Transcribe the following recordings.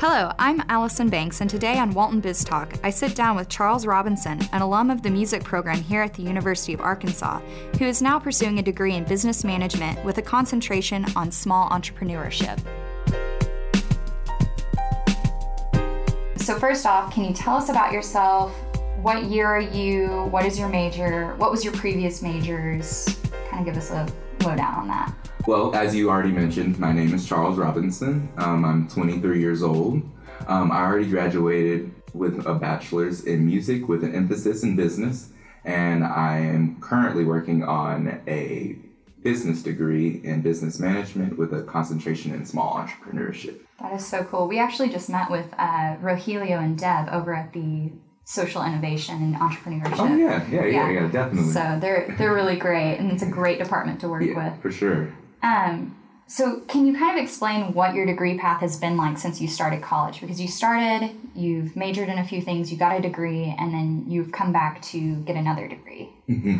Hello, I'm Allison Banks, and today on Walton Biz Talk, I sit down with Charles Robinson, an alum of the music program here at the University of Arkansas, who is now pursuing a degree in business management with a concentration on small entrepreneurship. So, first off, can you tell us about yourself? What year are you? What is your major? What was your previous majors? Kind of give us a lowdown on that. Well, as you already mentioned, my name is Charles Robinson. Um, I'm 23 years old. Um, I already graduated with a bachelor's in music with an emphasis in business, and I am currently working on a business degree in business management with a concentration in small entrepreneurship. That is so cool. We actually just met with uh, Rogelio and Deb over at the social innovation and entrepreneurship. Oh yeah, yeah, yeah, yeah, yeah definitely. So they're they're really great, and it's a great department to work yeah, with. For sure. Um, so, can you kind of explain what your degree path has been like since you started college? Because you started, you've majored in a few things, you got a degree, and then you've come back to get another degree. Mm-hmm.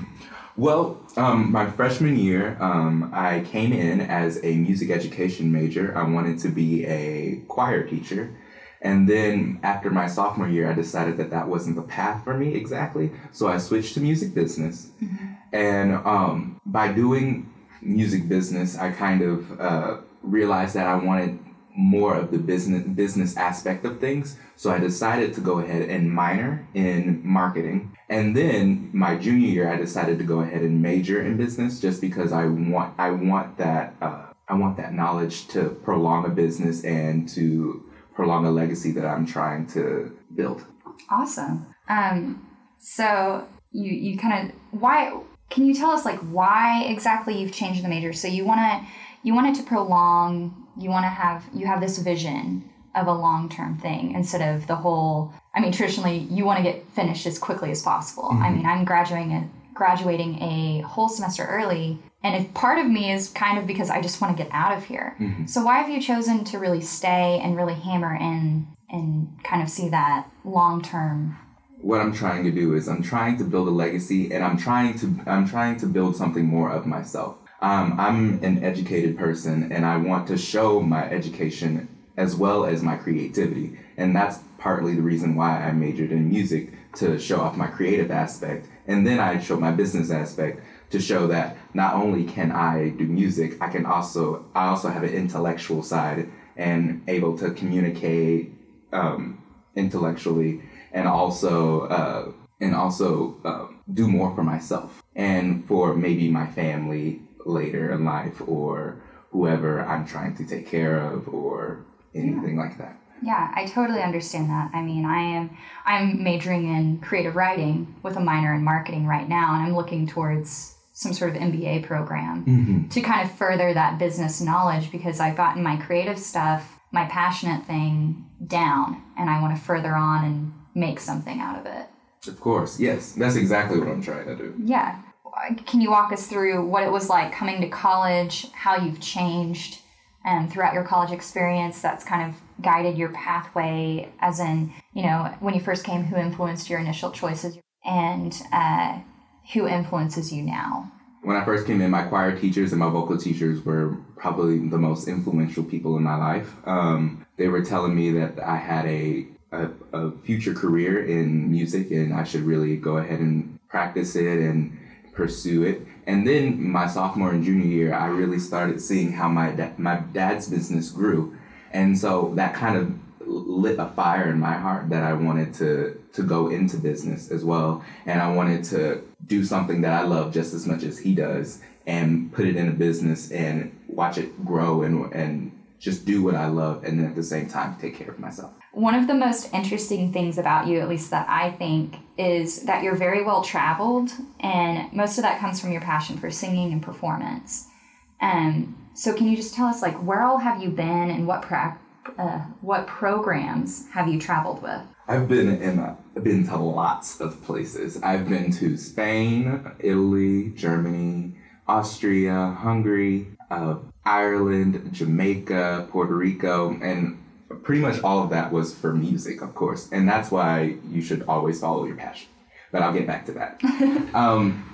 Well, um, my freshman year, um, I came in as a music education major. I wanted to be a choir teacher. And then after my sophomore year, I decided that that wasn't the path for me exactly. So I switched to music business. Mm-hmm. And um, by doing music business, I kind of uh, realized that I wanted more of the business business aspect of things. So I decided to go ahead and minor in marketing. And then my junior year, I decided to go ahead and major in business just because I want I want that uh, I want that knowledge to prolong a business and to prolong a legacy that I'm trying to build. Awesome. Um, so you you kind of why can you tell us like why exactly you've changed the major? So you want to you want it to prolong. You want to have you have this vision of a long term thing instead of the whole. I mean, traditionally you want to get finished as quickly as possible. Mm-hmm. I mean, I'm graduating a, graduating a whole semester early, and if part of me is kind of because I just want to get out of here. Mm-hmm. So why have you chosen to really stay and really hammer in and kind of see that long term what I'm trying to do is I'm trying to build a legacy and I'm trying to I'm trying to build something more of myself. Um, I'm an educated person and I want to show my education as well as my creativity. And that's partly the reason why I majored in music to show off my creative aspect. And then I show my business aspect to show that not only can I do music, I can also I also have an intellectual side and able to communicate um, intellectually and also uh, and also uh, do more for myself and for maybe my family later in life or whoever I'm trying to take care of or anything yeah. like that. Yeah, I totally understand that. I mean, I am I'm majoring in creative writing with a minor in marketing right now, and I'm looking towards some sort of MBA program mm-hmm. to kind of further that business knowledge because I've gotten my creative stuff, my passionate thing down, and I want to further on and make something out of it. Of course, yes. That's exactly what I'm trying to do. Yeah. Can you walk us through what it was like coming to college, how you've changed um, throughout your college experience that's kind of guided your pathway, as in, you know, when you first came, who influenced your initial choices and uh, who influences you now? When I first came in, my choir teachers and my vocal teachers were probably the most influential people in my life. Um, they were telling me that I had a a, a future career in music and I should really go ahead and practice it and pursue it. And then my sophomore and junior year, I really started seeing how my da- my dad's business grew, and so that kind of lit a fire in my heart that I wanted to to go into business as well, and I wanted to do something that I love just as much as he does, and put it in a business and watch it grow and and just do what I love, and then at the same time take care of myself. One of the most interesting things about you, at least that I think, is that you're very well traveled, and most of that comes from your passion for singing and performance. Um, so, can you just tell us, like, where all have you been, and what pra- uh, what programs have you traveled with? I've been in a, been to lots of places. I've been to Spain, Italy, Germany, Austria, Hungary, uh, Ireland, Jamaica, Puerto Rico, and pretty much all of that was for music, of course, and that's why you should always follow your passion. But I'll get back to that. um,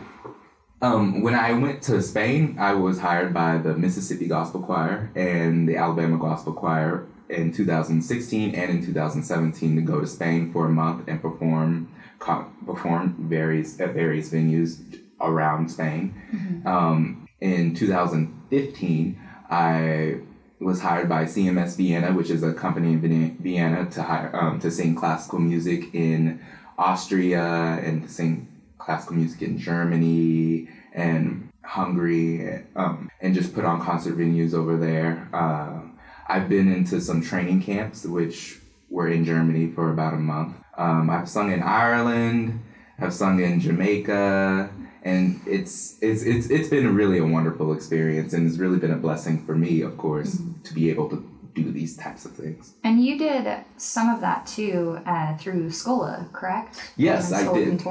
um, when I went to Spain, I was hired by the Mississippi Gospel Choir and the Alabama Gospel Choir in 2016 and in 2017 to go to Spain for a month and perform co- perform various at various venues around Spain. Mm-hmm. Um, in 2015, I was hired by CMS Vienna, which is a company in Vienna, to hire um, to sing classical music in Austria and to sing classical music in Germany and Hungary, um, and just put on concert venues over there. Uh, I've been into some training camps, which were in Germany for about a month. Um, I've sung in Ireland. I've sung in Jamaica, and it's it's it's it's been really a wonderful experience, and it's really been a blessing for me, of course, to be able to do these types of things. And you did some of that too uh, through Schola, correct? Yes, I did.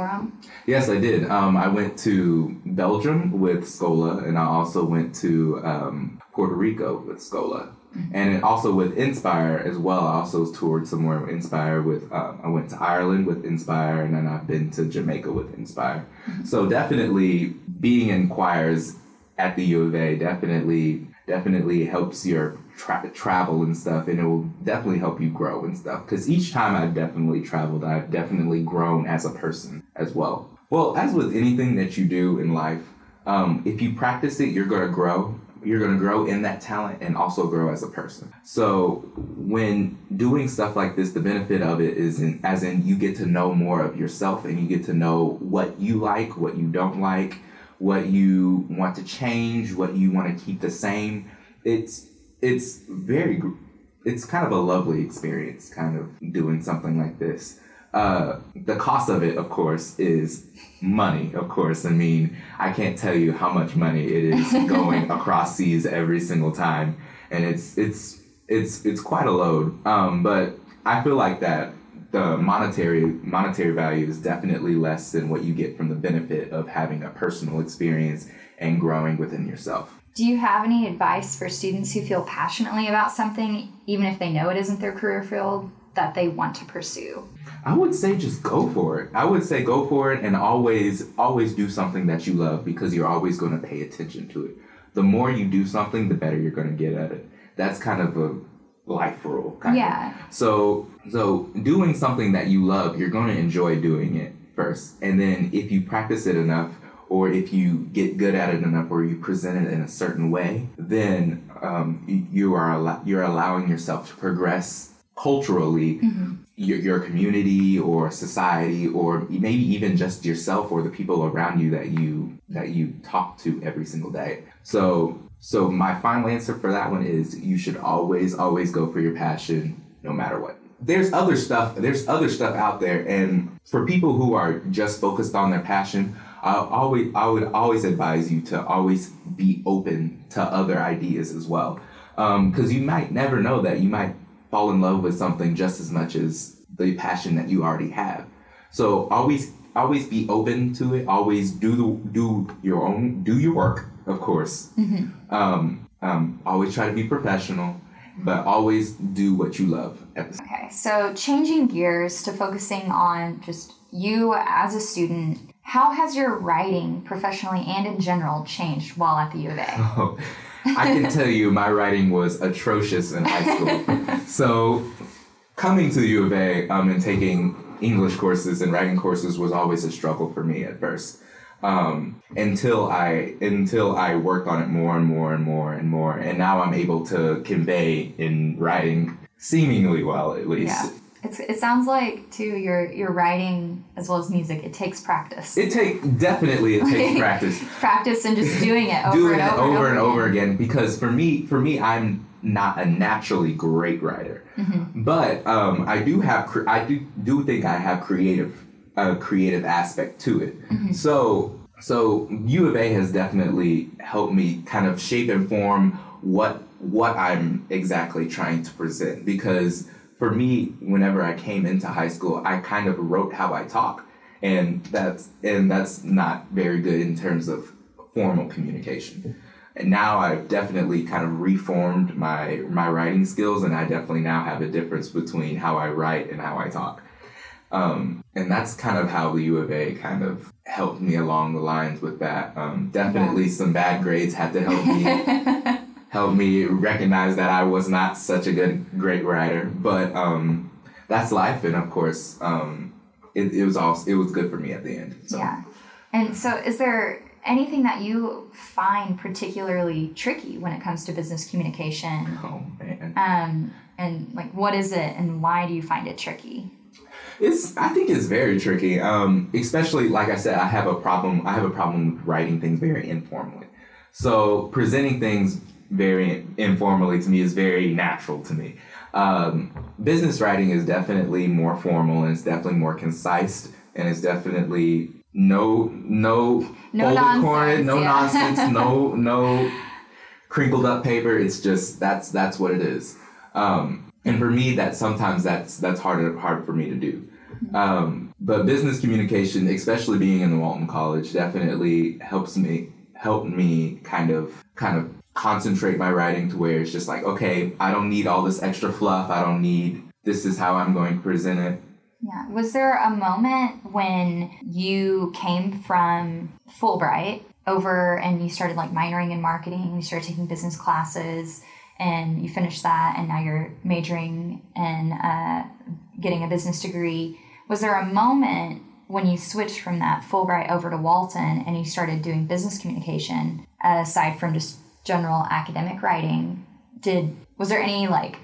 Yes, I did. Um, I went to Belgium with Schola, and I also went to um, Puerto Rico with Schola, and also with Inspire as well. I also toured somewhere with Inspire with. Um, I went to Ireland with Inspire, and then I've been to Jamaica with Inspire. So definitely being in choirs at the U of A definitely definitely helps your tra- travel and stuff, and it will definitely help you grow and stuff. Because each time I've definitely traveled, I've definitely grown as a person as well. Well, as with anything that you do in life, um, if you practice it, you're gonna grow. You're gonna grow in that talent and also grow as a person. So when doing stuff like this, the benefit of it is in, as in you get to know more of yourself and you get to know what you like, what you don't like, what you want to change, what you want to keep the same. It's it's very it's kind of a lovely experience, kind of doing something like this. Uh, the cost of it, of course, is money. Of course, I mean I can't tell you how much money it is going across seas every single time, and it's it's it's it's quite a load. Um, but I feel like that the monetary monetary value is definitely less than what you get from the benefit of having a personal experience and growing within yourself. Do you have any advice for students who feel passionately about something, even if they know it isn't their career field, that they want to pursue? I would say just go for it. I would say go for it and always always do something that you love because you're always going to pay attention to it. The more you do something, the better you're going to get at it. That's kind of a life rule. Kind Yeah. Of. So so doing something that you love, you're going to enjoy doing it first, and then if you practice it enough. Or if you get good at it enough, or you present it in a certain way, then um, you- are allo- you're allowing yourself to progress culturally your, your community or society or maybe even just yourself or the people around you that you that you talk to every single day. So so my final answer for that one is you should always always go for your passion no matter what. There's other stuff there's other stuff out there. And for people who are just focused on their passion I always I would always advise you to always be open to other ideas as well. Um, because you might never know that you might fall in love with something just as much as the passion that you already have. So always always be open to it. Always do the do your own do your work, of course. Um, um, always try to be professional, but always do what you love. Okay, so changing gears to focusing on just you as a student, how has your writing professionally and in general changed while at the U of A? I can tell you my writing was atrocious in high school. so coming to the U of A um, and taking English courses and writing courses was always a struggle for me at first. Um, until I until I worked on it more and more and more and more, and now I'm able to convey in writing seemingly well at least. Yeah. It's, it sounds like too your your writing as well as music. It takes practice. It take definitely it takes practice. practice and just doing it over doing and it over, over and over again. again because for me for me i'm not a naturally great writer. But um, i do have cre- i do do think i have creative a creative aspect to it. So so u of a has definitely helped me kind of shape and form what what i'm exactly trying to present because for me whenever i came into high school i kind of wrote how i talk and that's and that's not very good in terms of formal communication. And now I've definitely kind of reformed my my writing skills, and I definitely now have a difference between how I write and how I talk. Um, and that's kind of how the U of A kind of helped me along the lines with that. Um, definitely some bad grades had to help me helped me recognize that I was not such a good, great writer. But um, that's life, and of course, um, it, it was all it was good for me at the end. So. Yeah. And so, is there anything that you find particularly tricky when it comes to business communication? Oh man. Um, and like, what is it, and why do you find it tricky? It's I think it's very tricky. Um, especially like I said, I have a problem. I have a problem with writing things very informally. So presenting things very informally to me is very natural to me. Um, business writing is definitely more formal and it's definitely more concise and it's definitely no no No nonsense, no yeah. nonsense, no no crinkled up paper. It's just that's that's what it is. Um, and for me, that sometimes that's that's hard hard for me to do. Um, but business communication, especially being in the Walton College, definitely helps me help me kind of kind of concentrate my writing to where it's just like okay, I don't need all this extra fluff. I don't need this is how I'm going to present it. Yeah. Was there a moment when you came from Fulbright over and you started like minoring in marketing, you started taking business classes, and you finished that, and now you're majoring in uh, getting a business degree? Was there a moment when you switched from that Fulbright over to Walton and you started doing business communication, aside from just general academic writing? Did was there any like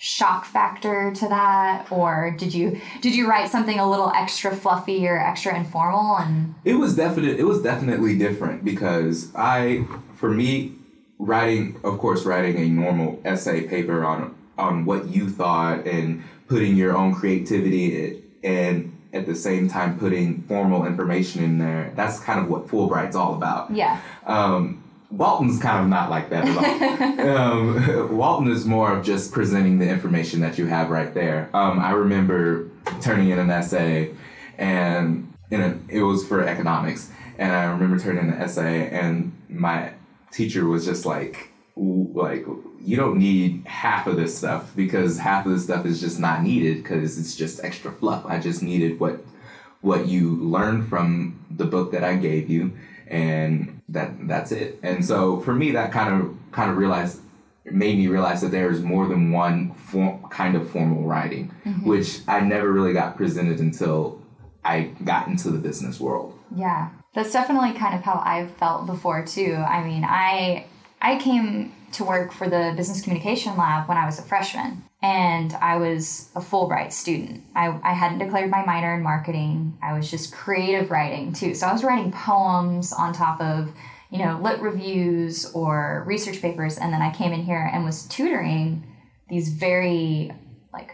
shock factor to that or did you did you write something a little extra fluffy or extra informal and It was definite. It was definitely different because I, for me, writing, of course, writing a normal essay paper on on what you thought and putting your own creativity and at the same time putting formal information in there. That's kind of what Fulbright's all about. yeah Um, Walton's kind of not like that at all. um, Walton is more of just presenting the information that you have right there. Um, I remember turning in an essay, and a, it was for economics, and I remember turning in an essay, and my teacher was just like, like you don't need half of this stuff because half of this stuff is just not needed because it's just extra fluff. I just needed what what you learned from the book that I gave you, and that that's it. And so for me, that kind of kind of realized made me realize that there is more than one form, kind of formal writing, mm-hmm. which I never really got presented until I got into the business world. yeah that's definitely kind of how i've felt before too i mean i i came to work for the business communication lab when i was a freshman and i was a fulbright student. I, I hadn't declared my minor in marketing. I was just creative writing too. So i was writing poems on top of you know lit reviews or research papers. And then i came in here and was tutoring these very like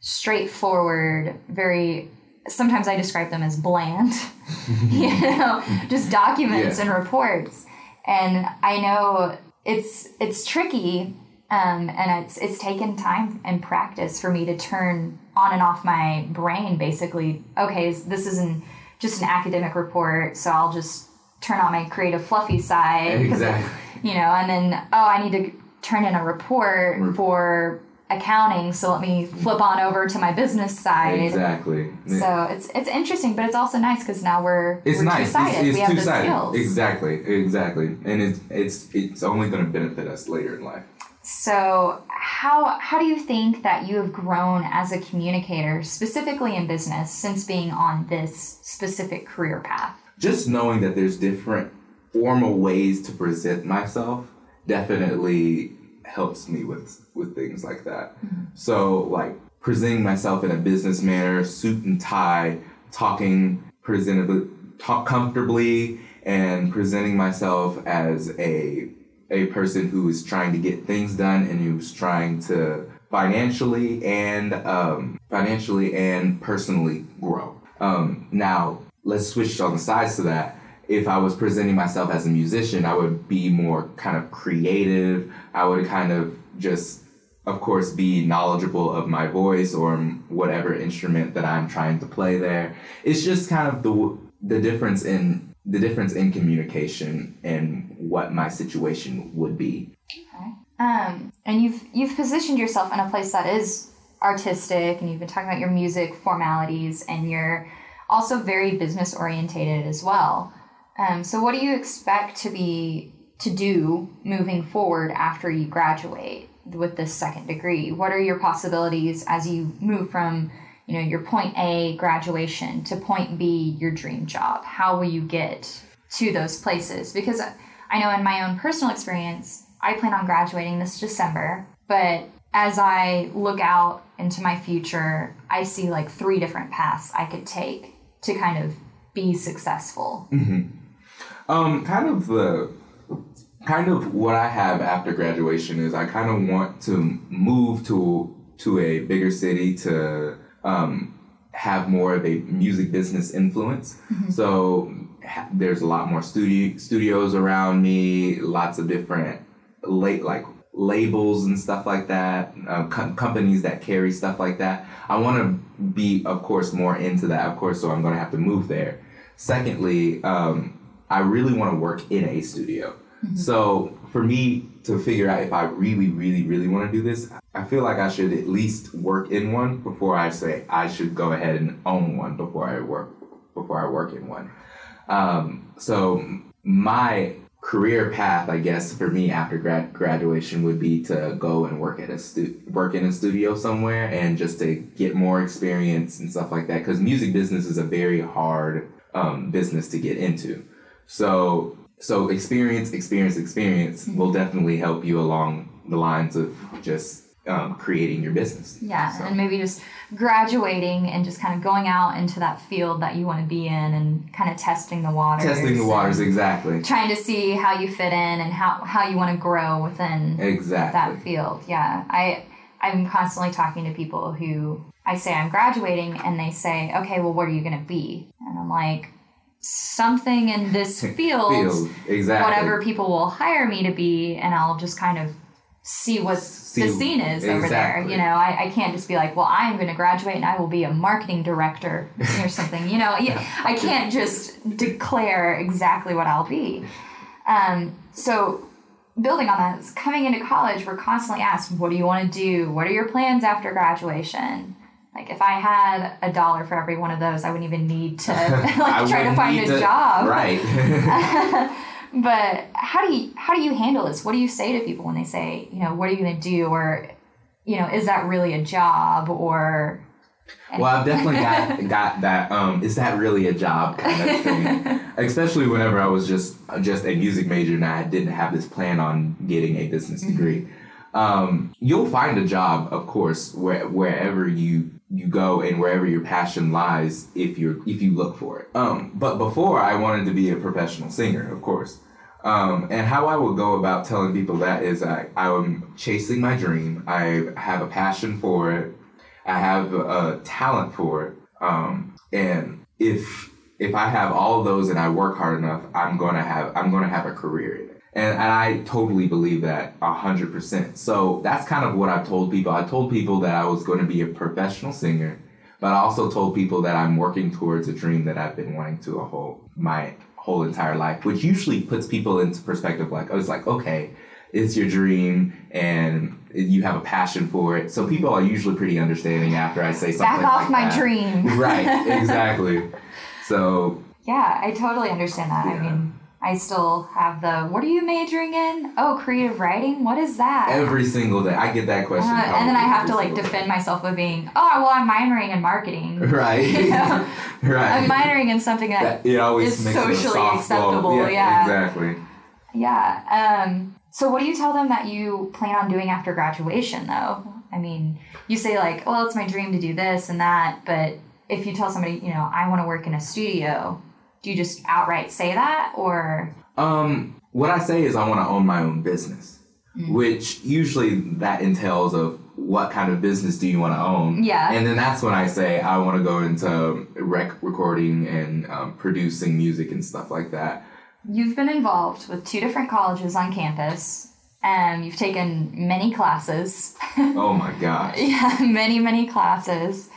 straightforward very sometimes i describe them as bland you know just documents Yeah. and reports. And i know it's it's tricky um, and it's it's taken time and practice for me to turn on and off my brain basically okay this isn't just an academic report so i'll just turn on my creative fluffy side. Exactly. you know and then oh i need to turn in a report for accounting so let me flip on over to my business side Exactly. so it's it's interesting but it's also nice because now we're It's we're nice. two-sided It's, it's we have the two-sided. skills Exactly. Exactly. And it's it's it's only going to benefit us later in life. So, how how do you think that you have grown as a communicator, specifically in business, since being on this specific career path? just knowing that there's different formal ways to present myself definitely helps me with with things like that. Mm-hmm. So like presenting myself in a business manner, suit and tie, talking presentably, talk comfortably, and presenting myself as a a person who is trying to get things done and who's trying to financially and um, financially and personally grow. Um, now let's switch on the sides to that. If I was presenting myself as a musician, I would be more kind of creative. I would kind of just, of course, be knowledgeable of my voice or whatever instrument that I'm trying to play there. It's just kind of the the difference in the difference in communication and what my situation would be. Um, and you've you've positioned yourself in a place that is artistic, and you've been talking about your music formalities, and you're also very business orientated as well. Um, so, what do you expect to be to do moving forward after you graduate with this second degree? What are your possibilities as you move from you know your point A graduation to point B your dream job? How will you get to those places? Because I know in my own personal experience, I plan on graduating this December, but as I look out into my future, I see like three different paths I could take to kind of be successful. Mm-hmm. Um, kind of the kind of what I have after graduation is I kind of want to move to to a bigger city to um, have more of a music business influence. Mm-hmm. So ha- there's a lot more studio studios around me, lots of different late like labels and stuff like that, uh, com- companies that carry stuff like that. I want to be, of course, more into that, of course, so I'm going to have to move there. Secondly, um, I really want to work in a studio. Mm-hmm. So for me to figure out if I really, really, really want to do this, I feel like I should at least work in one before I say I should go ahead and own one before I work before I work in one. Um, so my career path, I guess, for me after grad- graduation would be to go and work at a stu- work in a studio somewhere and just to get more experience and stuff like that. Because music business is a very hard um, business to get into. So so experience, experience, experience will definitely help you along the lines of just um, creating your business. Yeah, so. and maybe just graduating and just kind of going out into that field that you want to be in and kind of testing the waters. Testing the waters, exactly. Trying to see how you fit in and how, how you want to grow within exactly that field. Yeah, I I'm constantly talking to people who I say I'm graduating and they say, okay, well, what are you going to be? And I'm like, something in this field, field. Exactly. whatever people will hire me to be, and I'll just kind of see what see, the scene is exactly. over there. You know, I, I can't just be like, well, I am going to graduate and I will be a marketing director or something. You know, I can't just declare exactly what I'll be. Um, so, building on that, coming into college, we're constantly asked, what do you want to do? What are your plans after graduation? Like if I had a dollar for every one of those, I wouldn't even need to like try to find a to, job. Right. but how do you how do you handle this? What do you say to people when they say, you know, what are you going to do, or you know, is that really a job, or well, I've definitely got got that. Um, is that really a job kind of thing? Especially whenever I was just just a music major and I didn't have this plan on getting a business mm-hmm. degree. Mm-hmm. Um, you'll find a job, of course, where, wherever you you go and wherever your passion lies if you're if you look for it. Um, but before I wanted to be a professional singer, of course. Um, and how I would go about telling people that is I, I'm chasing my dream. I have a passion for it. I have a, talent for it. Um, and if if I have all of those and I work hard enough, I'm gonna have I'm gonna have a career in it. And, and I totally believe that 100%. So that's kind of what I've told people. I told people that I was going to be a professional singer, but I also told people that I'm working towards a dream that I've been wanting to a whole my whole entire life, which usually puts people into perspective like, oh, I was like, okay, it's your dream and you have a passion for it. So people are usually pretty understanding after I say something. Back off like my that. dream. right, exactly. So Yeah, I totally understand that. Yeah. I mean I still have the what are you majoring in? Oh, creative writing. What is that? Every single day, I get that question. Uh, and then I have to like defend day. myself with being, oh, well, I'm minoring in marketing. Right. you know? right. I'm minoring in something that, that it always is socially acceptable. Yeah, yeah, Exactly. Yeah. Um, so, what do you tell them that you plan on doing after graduation, though? I mean, you say like, well, it's my dream to do this and that, but if you tell somebody, you know, I want to work in a studio, do you just outright say that or? Um what i say is i want to own my own business mm. which usually that entails of what kind of business do you want to own. Yeah. And then that's when i say i want to go into rec- recording and um, producing music and stuff like that. You've been involved with two different colleges on campus and you've taken many classes. Oh my gosh. Yeah many many classes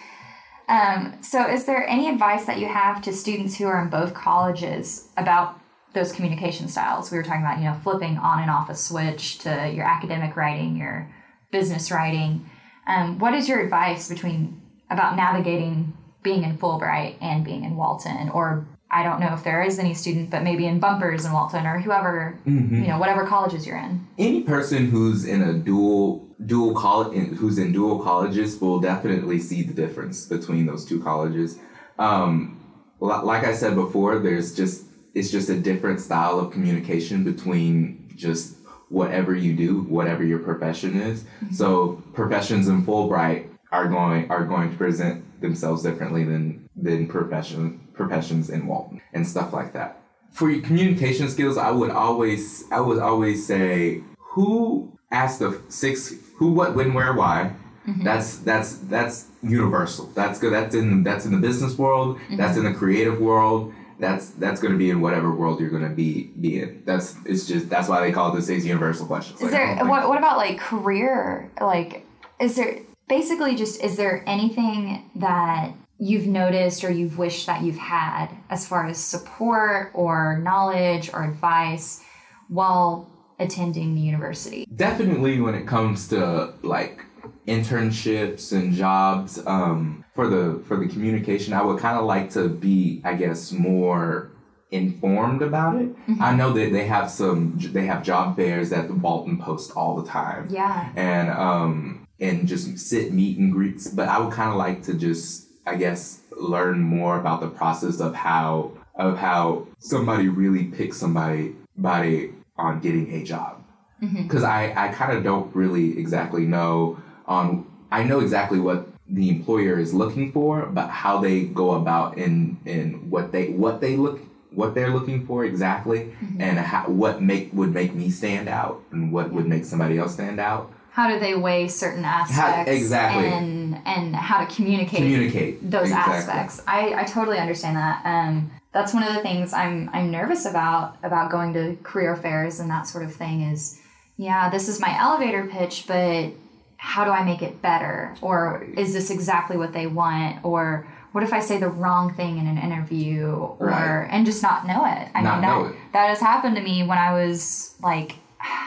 um, so, is there any advice that you have to students who are in both colleges about those communication styles? We were talking about, you know, flipping on and off a switch to your academic writing, your business writing. Um, what is your advice between about navigating being in Fulbright and being in Walton, or I don't know if there is any student, but maybe in bumpers in Walton or whoever, Mm-hmm. you know, whatever colleges you're in. any person who's in a dual dual college who's in dual colleges will definitely see the difference between those two colleges. Um, li- like i said before there's just it's just a different style of communication between just whatever you do whatever your profession is. So professions in fulbright are going are going to present themselves differently than than profession professions in walton and stuff like that. For your communication skills, I would always I would always say who asked the six who what when where why. Mm-hmm. That's that's that's universal. That's good. That's in that's in the business world. That's mm-hmm. in the creative world. That's that's going to be in whatever world you're going to be be in. That's it's just that's why they call it the six universal questions. Is Like, there what what about like career? Like is there basically just is there anything that you've noticed or you've wished that you've had as far as support or knowledge or advice while attending the university? definitely when it comes to like internships and jobs um, for the for the communication i would kind of like to be i guess more informed about it i know that they have some they have job fairs at the walton post all the time Yeah. and um and just sit meet and greets but i would kind of like to just i guess learn more about the process of how of how somebody really picks somebody body on getting a job. Mm-hmm. Because i i kind of don't really exactly know on i know exactly what the employer is looking for but how they go about in in what they what they look what they're looking for exactly mm-hmm. and how what make would make me stand out and what would make somebody else stand out. How do they weigh certain aspects exactly. and and how to communicate communicate those exactly. aspects. I, I totally understand that. Um, that's one of the things I'm I'm nervous about about going to career fairs and that sort of thing is, yeah, this is my elevator pitch, but how do I make it better? Or is this exactly what they want? Or what if I say the wrong thing in an interview? Or Right. and just not know it? I Not mean know that it. that has happened to me when I was like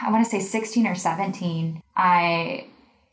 I want to say 16 or 17. I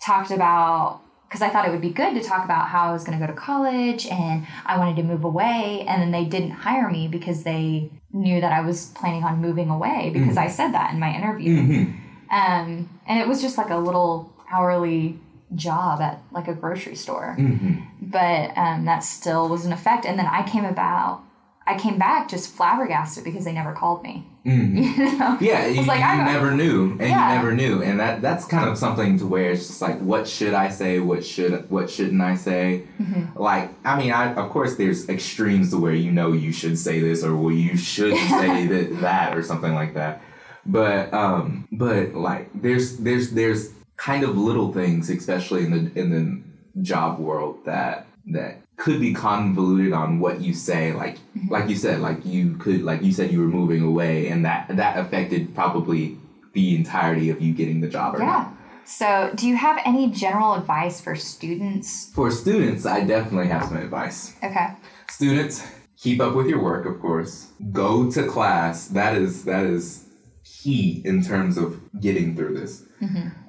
talked about because I thought it would be good to talk about how I was going to go to college and I wanted to move away. And then they didn't hire me because they knew that I was planning on moving away because I said that in my interview. Mhm. Um, and it was just like a little hourly job at like a grocery store. Mhm. But um, that still was an effect. And then I came about, I came back just flabbergasted because they never called me. Mhm. You know? Yeah, you, like, you never knew, and Yeah. you never knew, and that that's kind of something to where it's just like, what should I say? What should what shouldn't I say? Mm-hmm. Like, I mean, I of course there's extremes to where you know you should say this or well you should say that that or something like that, but um, but like there's there's there's kind of little things, especially in the in the job world that that could be convoluted on what you say like Mm-hmm. like you said like you could like you said you were moving away and that that affected probably the entirety of you getting the job or Yeah. not So, do you have any general advice for students? for students i definitely have some advice Okay. students keep up with your work of course go to class that is that is key in terms of getting through this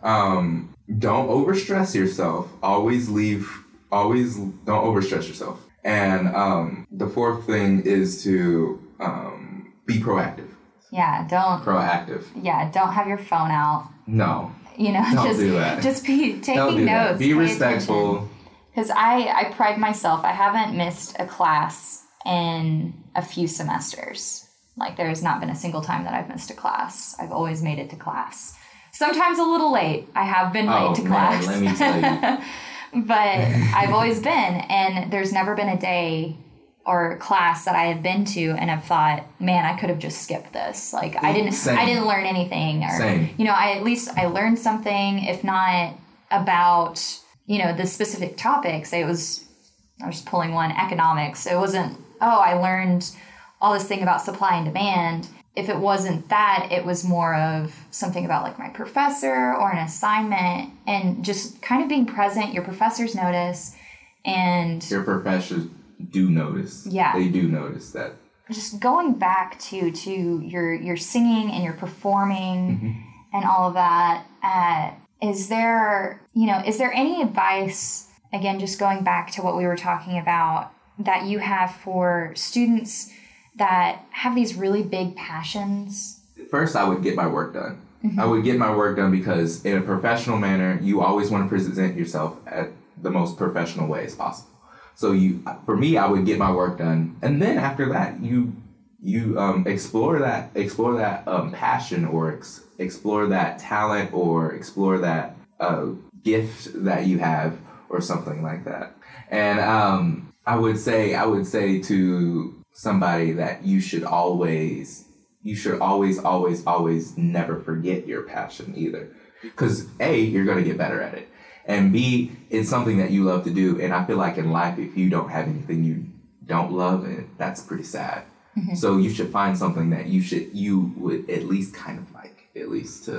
um, don't overstress yourself always leave always don't overstress yourself and um, the fourth thing is to um, be proactive Yeah. Don't. proactive Yeah. Don't have your phone out. no You know, Don't just do that. just be taking don't do that notes. be respectful Because I I pride myself. I haven't missed a class in a few semesters. Like there has not been a single time that I've missed a class. I've always made it to class. Sometimes a little late. I have been Oh, late to man, class. let me tell you. but I've always been, and there's never been a day or class that I have been to and have thought, man, I could have just skipped this. Like I didn't, Same. I didn't learn anything, or Same. you know, I at least I learned something, if not about you know the specific topics. It was I was just pulling one economics. It wasn't oh I learned all this thing about supply and demand. If it wasn't that, it was more of something about like my professor or an assignment and just kind of being present. Your professors notice and your professors do notice Yeah. they do notice that just going back to to your your singing and your performing and all of that uh, is there you know is there any advice again just going back to what we were talking about that you have for students that have these really big passions? First, I would get my work done. I would get my work done because, in a professional manner, you always want to present yourself at the most professional way as possible. So you, for me, I would get my work done, and then after that, you you um, explore that explore that um, passion or ex- explore that talent or explore that uh, gift that you have or something like that. And um, I would say I would say to somebody that you should always you should always always always never forget your passion either. Because a you're going to get better at it. And b it's something that you love to do. And i feel like in life if you don't have anything you don't love it that's pretty sad. So you should find something that you should you would at least kind of like at least to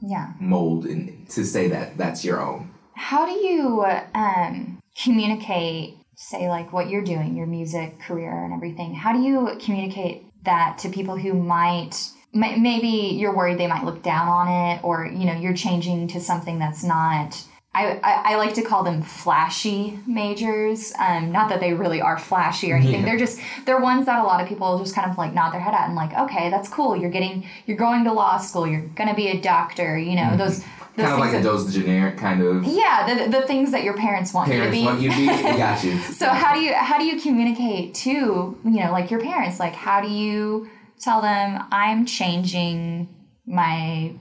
Yeah. mold and to say that that's your own. How do you um, communicate, say, like what you're doing, your music career and everything? How do you communicate that to people who might, maybe you're worried they might look down on it, or you know, you're changing to something that's not. I, I, I like to call them flashy majors. Um, not that they really are flashy or anything. Yeah. They're just they're ones that a lot of people just kind of like nod their head at and like, okay, that's cool. You're getting you're going to law school. You're gonna be a doctor. You know those. those kind of like a that- those generic kind of yeah, the, the things that your parents want parents you to want be. you to be got you so how do you how do you communicate to you know like your parents? Like how do you tell them I'm changing my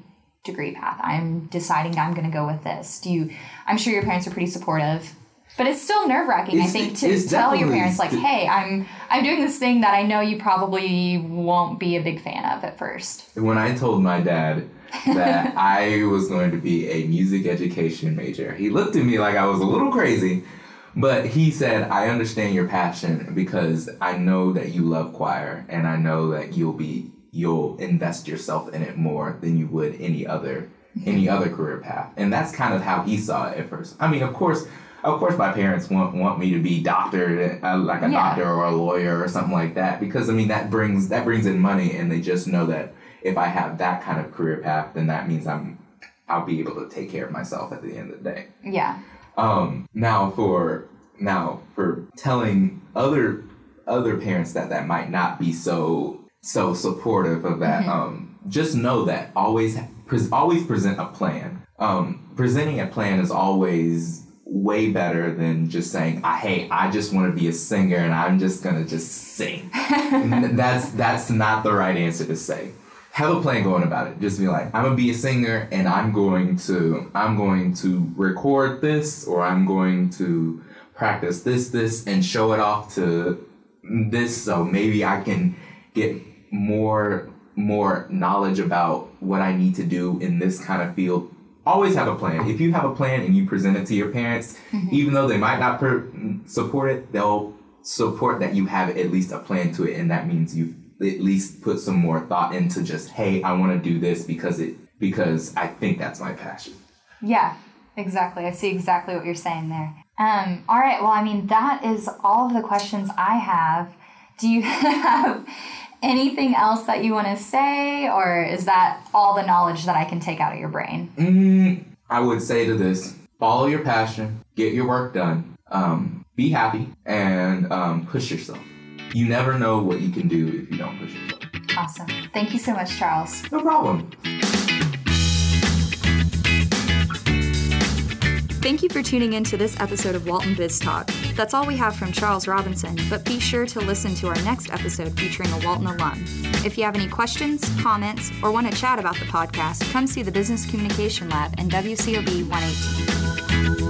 degree path? I'm deciding I'm going to go with this. Do you? I'm sure your parents are pretty supportive. But it's still nerve wracking, I think, to tell your parents like, "Hey, I'm I'm doing this thing that I know you probably won't be a big fan of at first. when I told my dad that I was going to be a music education major, he looked at me like I was a little crazy. But he said, I understand your passion because I know that you love choir and I know that you'll be you'll invest yourself in it more than you would any other any other career path. And that's kind of how he saw it at first. I mean, of course, of course my parents want want me to be doctor uh, like a Yeah. doctor or a lawyer or something like that because I mean that brings that brings in money and they just know that if I have that kind of career path then that means I'm I'll be able to take care of myself at the end of the day. Yeah. Um, now for now for telling other other parents that that might not be so so supportive of that. Um, just know that always pres always present a plan. Um, presenting a plan is always way better than just saying, "I "Hey, I just want to be a singer and I'm just gonna just sing." That's that's not the right answer to say have a plan going about it. Just be like, I'm gonna be a singer and I'm going to I'm going to record this or I'm going to practice this, this and show it off to this so maybe I can get more more knowledge about what I need to do in this kind of field. Always have a plan. If you have a plan and you present it to your parents, mm-hmm. even though they might not per- support it, they'll support that you have at least a plan to it, and that means you've at least put some more thought into just, hey, I want to do this because it because I think that's my passion. Yeah, exactly. I see exactly what you're saying there. Um, all right. Well, I mean, that is all of the questions I have. Do you have anything else that you want to say, or is that all the knowledge that I can take out of your brain? Mm, I would say to this: follow your passion, get your work done, um, be happy, and um, push yourself. You never know what you can do if you don't push yourself. Awesome. Thank you so much, Charles. No problem. Thank you for tuning in to this episode of Walton Biz Talk. That's all we have from Charles Robinson, but be sure to listen to our next episode featuring a Walton alum. If you have any questions, comments, or want to chat about the podcast, come see the Business Communication Lab in WCOB 118.